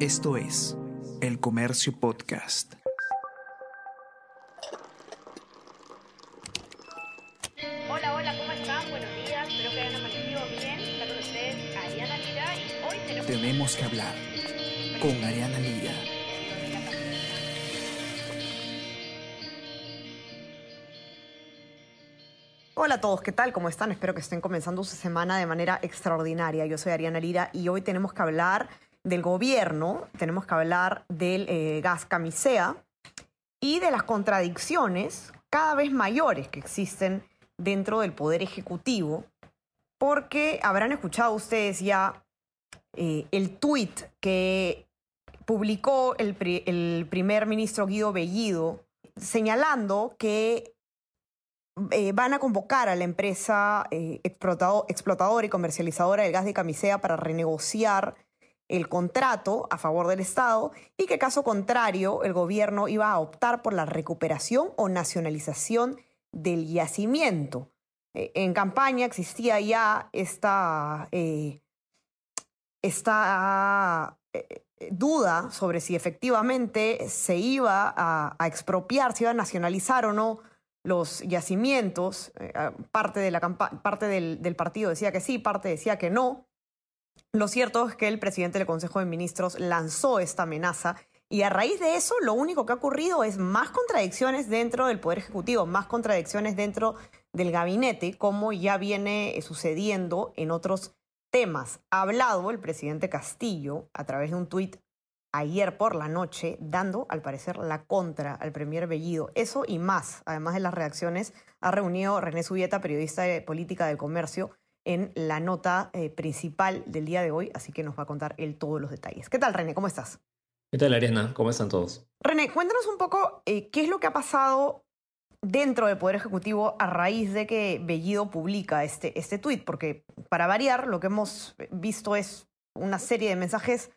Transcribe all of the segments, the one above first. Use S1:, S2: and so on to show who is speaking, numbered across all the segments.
S1: Esto es El Comercio Podcast.
S2: Hola, hola, ¿cómo están? Buenos días, espero que hayan amanecido bien. Está con ustedes Ariana Lira y hoy tenemos...
S1: Tenemos que hablar con Ariana Lira.
S3: Hola a todos, ¿qué tal? ¿Cómo están? Espero que estén comenzando su semana de manera extraordinaria. Yo soy Ariana Lira y hoy tenemos que hablar del gobierno, tenemos que hablar del eh, gas camisea y de las contradicciones cada vez mayores que existen dentro del Poder Ejecutivo, porque habrán escuchado ustedes ya eh, el tuit que publicó el, el primer ministro Guido Bellido señalando que eh, van a convocar a la empresa explotado- explotadora y comercializadora del gas de camisea para renegociar el contrato a favor del Estado y que caso contrario el gobierno iba a optar por la recuperación o nacionalización del yacimiento. Eh, en campaña existía ya esta, eh, esta eh, duda sobre si efectivamente se iba a, a expropiar, se iba a nacionalizar o no los yacimientos. Ah, parte del partido decía que sí, parte decía que no. Lo cierto es que el presidente del Consejo de Ministros lanzó esta amenaza y a raíz de eso lo único que ha ocurrido es más contradicciones dentro del Poder Ejecutivo, más contradicciones dentro del gabinete, como ya viene eh, sucediendo en otros temas. Ha hablado el presidente Castillo a través de un tuit ayer por la noche, dando al parecer la contra al premier Bellido. Eso y más, además de las reacciones, ha reunido René Subieta, periodista de política del comercio, en la nota eh, principal del día de hoy, así que nos va a contar él todos los detalles. ¿Qué tal, René? ¿Cómo estás?
S4: ¿Qué tal, Ariana? ¿Cómo están todos?
S3: René, cuéntanos un poco eh, qué es lo que ha pasado dentro del Poder Ejecutivo a raíz de que Bellido publica este, este tuit, porque para variar lo que hemos visto es una serie de mensajes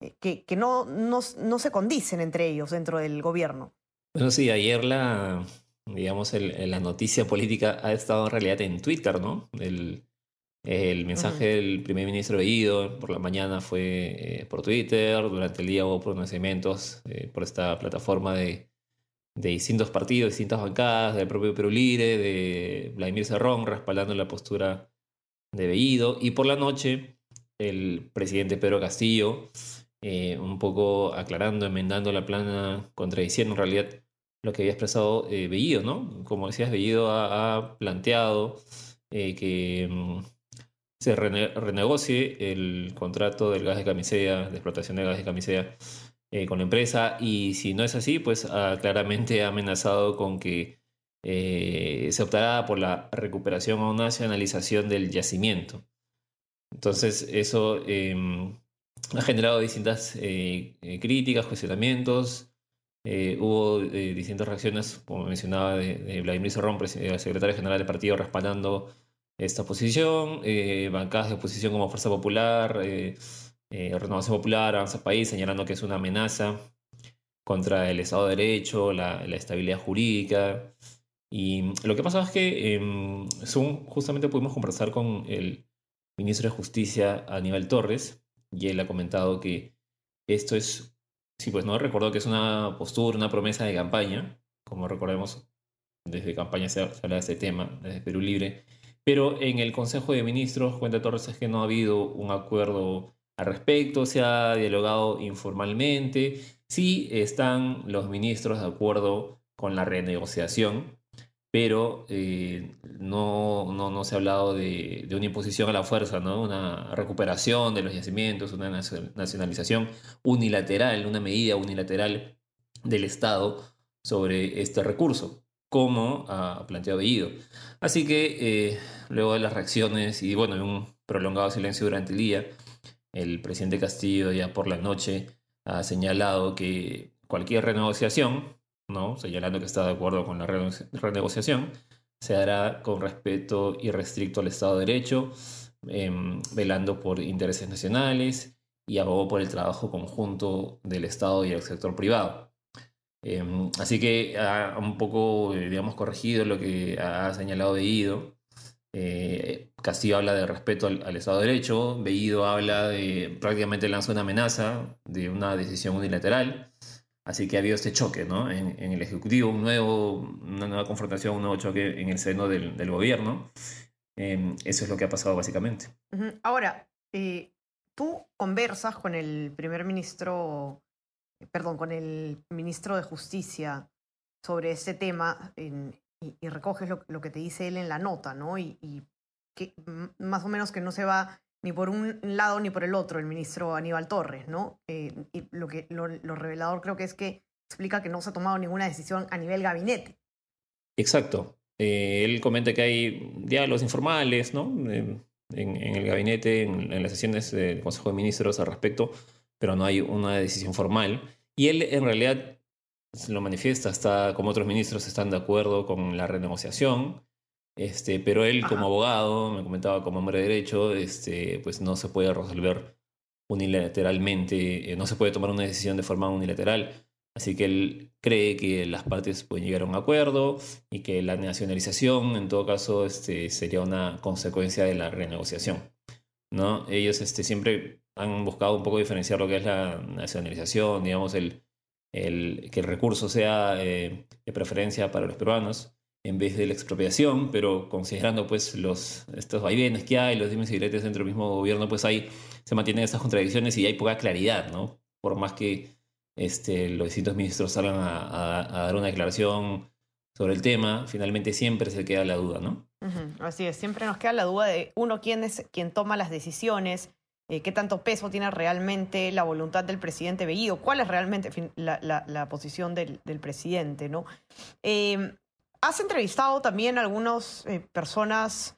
S3: eh, que, que no, no, no se condicen entre ellos dentro del gobierno.
S4: Bueno, sí, ayer la, digamos, el- la noticia política ha estado en realidad en Twitter, ¿no? El, el mensaje del primer ministro Bellido por la mañana fue eh, por Twitter, durante el día hubo pronunciamientos eh, por esta plataforma de, de distintos partidos, distintas bancadas, del propio Perú Libre, de Vladimir Cerrón, respaldando la postura de Bellido, y por la noche el presidente Pedro Castillo eh, un poco aclarando, enmendando la plana, contradiciendo en realidad lo que había expresado eh, Bellido, ¿no? Como decías, Bellido ha, ha planteado que mm, se rene- renegocie el contrato del gas de camisea, de explotación del gas de camisea eh, con la empresa, y si no es así, pues ha claramente ha amenazado con que eh, se optará por la recuperación o nacionalización del yacimiento. Entonces, eso em, ha generado distintas eh, críticas, cuestionamientos. Hubo distintas reacciones, como mencionaba, de, Vladimir presi- eh, secretario general del partido, respaldando esta posición. eh, bancadas de oposición como Fuerza Popular, eh, eh, Renovación Popular, Avanza País, señalando que es una amenaza contra el Estado de Derecho, la, estabilidad jurídica. Y lo que pasa es que em, según justamente pudimos conversar con el ministro de Justicia, Aníbal Torres, y él ha comentado que esto es, sí, pues no, recordó que es una postura, una promesa de campaña, como recordemos, desde campaña se habla de este tema, desde Perú Libre, pero en el Consejo de Ministros, cuenta Torres, es que no ha habido un acuerdo al respecto, se ha dialogado informalmente, sí están los ministros de acuerdo con la renegociación, pero eh, no, no, no se ha hablado de, de una imposición a la fuerza, ¿no? Una recuperación de los yacimientos, una nacio- nacionalización unilateral, una medida unilateral del Estado sobre este recurso, como ha planteado Bellido. Así que eh, luego de las reacciones y bueno, en un prolongado silencio durante el día, el presidente Castillo ya por la noche ha señalado que cualquier renegociación ¿no? señalando que está de acuerdo con la rene- renegociación, se hará con respeto irrestricto al Estado de Derecho, em, velando por intereses nacionales y abogó por el trabajo conjunto del Estado y el sector privado. Em, así que ha un poco, eh, digamos, corregido lo que ha señalado Bellido Eh, Castillo habla de respeto al, Estado de Derecho, Bellido habla de prácticamente lanza una amenaza de una decisión unilateral. Así que ha habido este choque ¿no? en, el Ejecutivo, un nuevo, una nueva confrontación, un nuevo choque en el seno del, gobierno. Em, eso es lo que ha pasado básicamente.
S3: Ahora, eh, tú conversas con el primer ministro, perdón, con el ministro de Justicia sobre este tema y, recoges lo, que te dice él en la nota, ¿no? Y, que más o menos que no se va ni por un lado ni por el otro el ministro Aníbal Torres, ¿no? Eh, y lo, que, lo, revelador creo que es que explica que no se ha tomado ninguna decisión a nivel gabinete.
S4: Exacto. Eh, él comenta que hay diálogos informales, ¿no? en, el gabinete, en, en, las sesiones del Consejo de Ministros al respecto, pero no hay una decisión formal. Y él en realidad lo manifiesta, está, como otros ministros están de acuerdo con la renegociación, este, pero él como abogado, me comentaba como hombre de derecho, este, pues no se puede resolver unilateralmente, eh, no se puede tomar una decisión de forma unilateral. Así que él cree que las partes pueden llegar a un acuerdo y que la nacionalización, en todo caso, este, sería una consecuencia de la renegociación. ¿No? Ellos este, siempre han buscado un poco diferenciar lo que es la nacionalización, digamos, el, el, que el recurso sea eh, de preferencia para los peruanos en vez de la expropiación, pero considerando pues los, estos vaivenes que hay, los dimes y diretes dentro del mismo gobierno, pues ahí se mantienen estas contradicciones y hay poca claridad, ¿no? Por más que este, los distintos ministros salgan a, dar una declaración sobre el tema, finalmente siempre se queda la duda, ¿no?
S3: Así es, siempre nos queda la duda de uno quién es quien toma las decisiones, eh, qué tanto peso tiene realmente la voluntad del presidente Bellido, cuál es realmente la, posición del, presidente, ¿no? Em, has entrevistado también a algunas eh, personas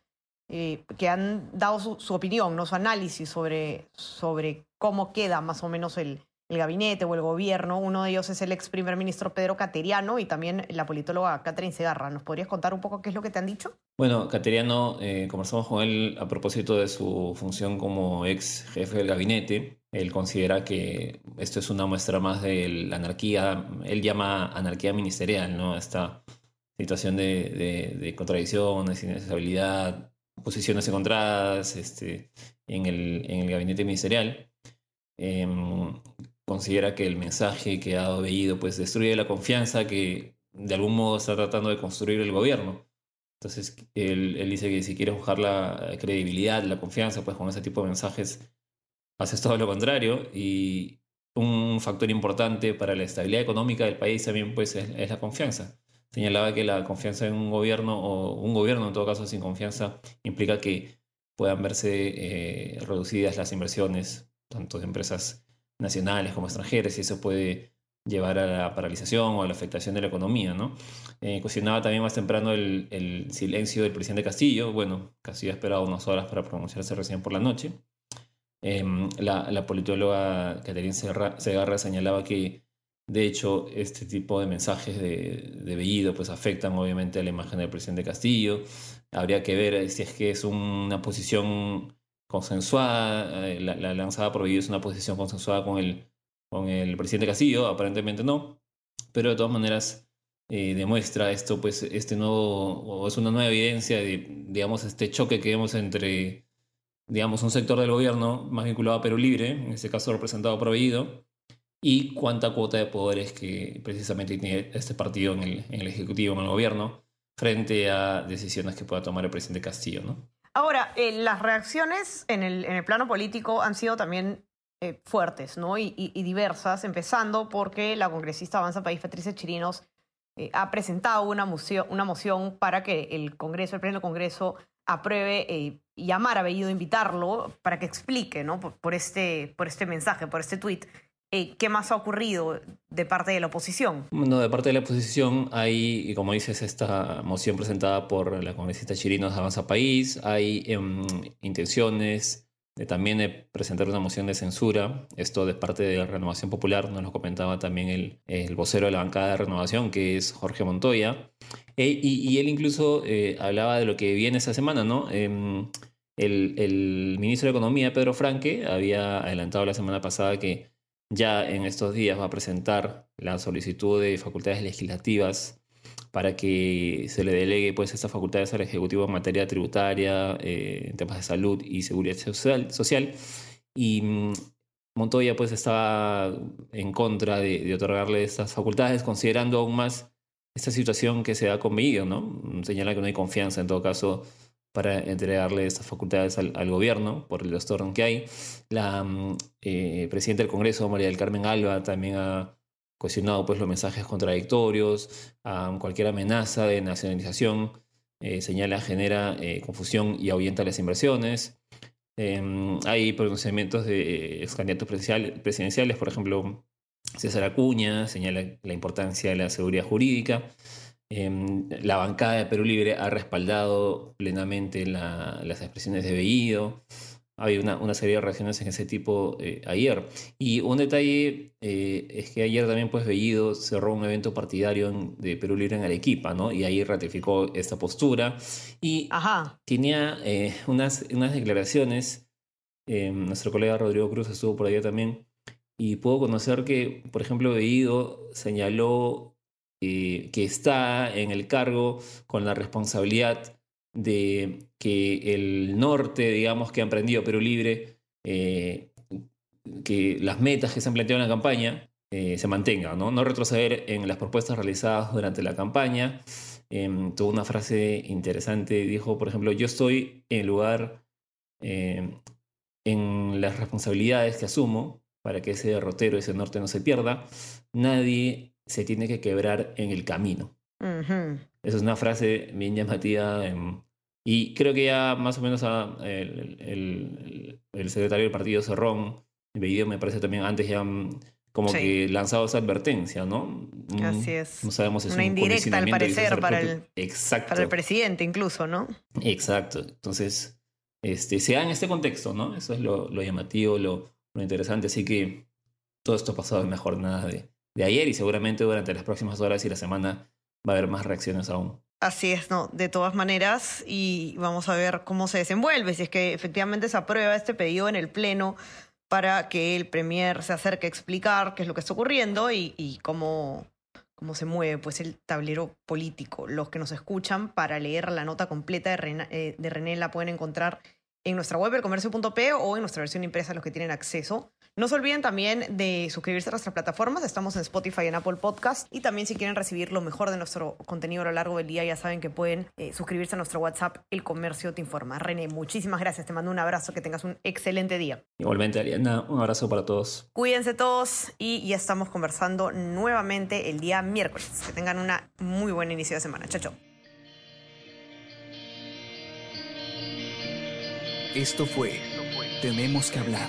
S3: eh, que han dado su, opinión, ¿no? su análisis sobre, sobre cómo queda más o menos el, el gabinete o el gobierno. Uno de ellos es el ex primer ministro Pedro Cateriano y también la politóloga Catherine Segarra. ¿Nos podrías contar un poco qué es lo que te han dicho?
S4: Bueno, Cateriano, eh, conversamos con él a propósito de su función como ex jefe del gabinete. Él considera que esto es una muestra más de la anarquía, él llama anarquía ministerial, ¿no? Esta situación de, de, contradicciones, inestabilidad, posiciones encontradas este, en, el, en el gabinete ministerial. Em, considera que el mensaje que ha Bellido pues destruye la confianza que de algún modo está tratando de construir el gobierno. Entonces él, dice que si quieres buscar la credibilidad, la confianza, pues con ese tipo de mensajes haces todo lo contrario y un factor importante para la estabilidad económica del país también pues es, la confianza. Señalaba que la confianza en un gobierno o un gobierno en todo caso sin confianza implica que puedan verse eh, reducidas las inversiones, tanto de empresas nacionales como extranjeras y eso puede llevar a la paralización o a la afectación de la economía. ¿no? Eh, cuestionaba también más temprano el, silencio del presidente Castillo. Bueno, Castillo ha esperado unas horas para pronunciarse recién por la noche. Em, la, la, politóloga Caterina Segarra señalaba que, de hecho, este tipo de mensajes de, de Bellido pues, afectan obviamente a la imagen del presidente Castillo. Habría que ver si es que es una posición consensuada, eh, la, lanzada por Bellido es una posición consensuada con el, con el presidente Castillo, aparentemente no, pero de todas maneras eh, demuestra esto, pues este nuevo, o es una nueva evidencia de, digamos, este choque que vemos entre, digamos, un sector del gobierno más vinculado a Perú Libre, en este caso representado por Bellido, y cuánta cuota de poderes que precisamente tiene este partido en el, en el Ejecutivo, en el gobierno, frente a decisiones que pueda tomar el presidente Castillo, ¿no?
S3: Ahora, eh, las reacciones en el, en el, plano político han sido también eh, fuertes ¿no? Y, diversas, empezando porque la congresista Avanza País, Patricia Chirinos, eh, ha presentado una moción, una moción para que el Congreso, el Pleno Congreso, apruebe y llamar a Bellido, invitarlo para que explique ¿no? por, este, por este mensaje, por este tuit, eh, ¿Qué más ha ocurrido de parte de la oposición?
S4: Bueno, de parte de la oposición hay, como dices, esta moción presentada por la congresista Chirinos de Avanza País, hay em, intenciones de también presentar una moción de censura, esto de parte de la Renovación Popular, nos lo comentaba también el, el vocero de la bancada de Renovación, que es Jorge Montoya, e, y, él incluso eh, hablaba de lo que viene esa semana, ¿no? Em, el, el ministro de Economía, Pedro Franque, había adelantado la semana pasada que ya en estos días va a presentar la solicitud de facultades legislativas para que se le delegue pues estas facultades al Ejecutivo en materia tributaria, eh, en temas de salud y seguridad social. Y mm, Montoya pues estaba en contra de, otorgarle estas facultades, considerando aún más esta situación que se ha conmigo, ¿no? Señala que no hay confianza en todo caso para entregarle estas facultades al, gobierno por el destorno que hay. La mm, eh, presidenta del Congreso, María del Carmen Alba, también ha cuestionado pues, los mensajes contradictorios, a cualquier amenaza de nacionalización, eh, señala, genera eh, confusión y ahuyenta las inversiones. Em, hay pronunciamientos de ex candidatos presidenciales, por ejemplo, César Acuña señala la importancia de la seguridad jurídica. Em, la bancada de Perú Libre ha respaldado plenamente las expresiones de Bellido hay una, una, serie de reacciones en ese tipo eh, ayer. Y un detalle eh, es que ayer también, pues, Bellido cerró un evento partidario de Perú Libre en Arequipa, ¿no? Y ahí ratificó esta postura. Y tenía eh, unas, unas declaraciones, nuestro colega Rodrigo Cruz estuvo por allá también, y puedo conocer que, por ejemplo, Bellido señaló que está en el cargo con la responsabilidad de que el norte, digamos, que han prendido Perú Libre, eh, que las metas que se han planteado en la campaña eh, se mantengan, ¿no? No retroceder en las propuestas realizadas durante la campaña. Em, tuvo una frase interesante, dijo, por ejemplo, yo estoy en lugar, en las responsabilidades que asumo para que ese derrotero, ese norte no se pierda, nadie se tiene que quebrar en el camino. Esa es una frase bien llamativa. Em, y creo que ya más o menos el, secretario del partido Cerrón, video me parece también antes ya mm, como que lanzado esa advertencia, ¿no?
S3: Así es.
S4: No sabemos
S3: si es Una indirecta al parecer para el, para el presidente incluso, ¿no?
S4: Exacto. Entonces, este, se da en este contexto, ¿no? Eso es lo, llamativo, lo, lo interesante. Así que todo esto ha pasado en la jornada de, de ayer y seguramente durante las próximas horas y la semana va a haber más reacciones aún.
S3: Así es, no, de todas maneras, y vamos a ver cómo se desenvuelve, si es que efectivamente se aprueba este pedido en el Pleno para que el Premier se acerque a explicar qué es lo que está ocurriendo y, cómo, cómo se mueve pues, el tablero político. Los que nos escuchan, para leer la nota completa de René, eh, de René la pueden encontrar en nuestra web, elcomercio.p o en nuestra versión impresa, los que tienen acceso. No se olviden también de suscribirse a nuestras plataformas. Estamos en Spotify y en Apple Podcast. Y también si quieren recibir lo mejor de nuestro contenido a lo largo del día, ya saben que pueden eh, suscribirse a nuestro WhatsApp, El Comercio Te Informa. René, muchísimas gracias. Te mando un abrazo. Que tengas un excelente día.
S4: Igualmente, Ariana. Un abrazo para todos.
S3: Cuídense todos y ya estamos conversando nuevamente el día miércoles. Que tengan una muy buena inicio de semana. Chao, chao.
S1: Esto fue Tenemos que hablar.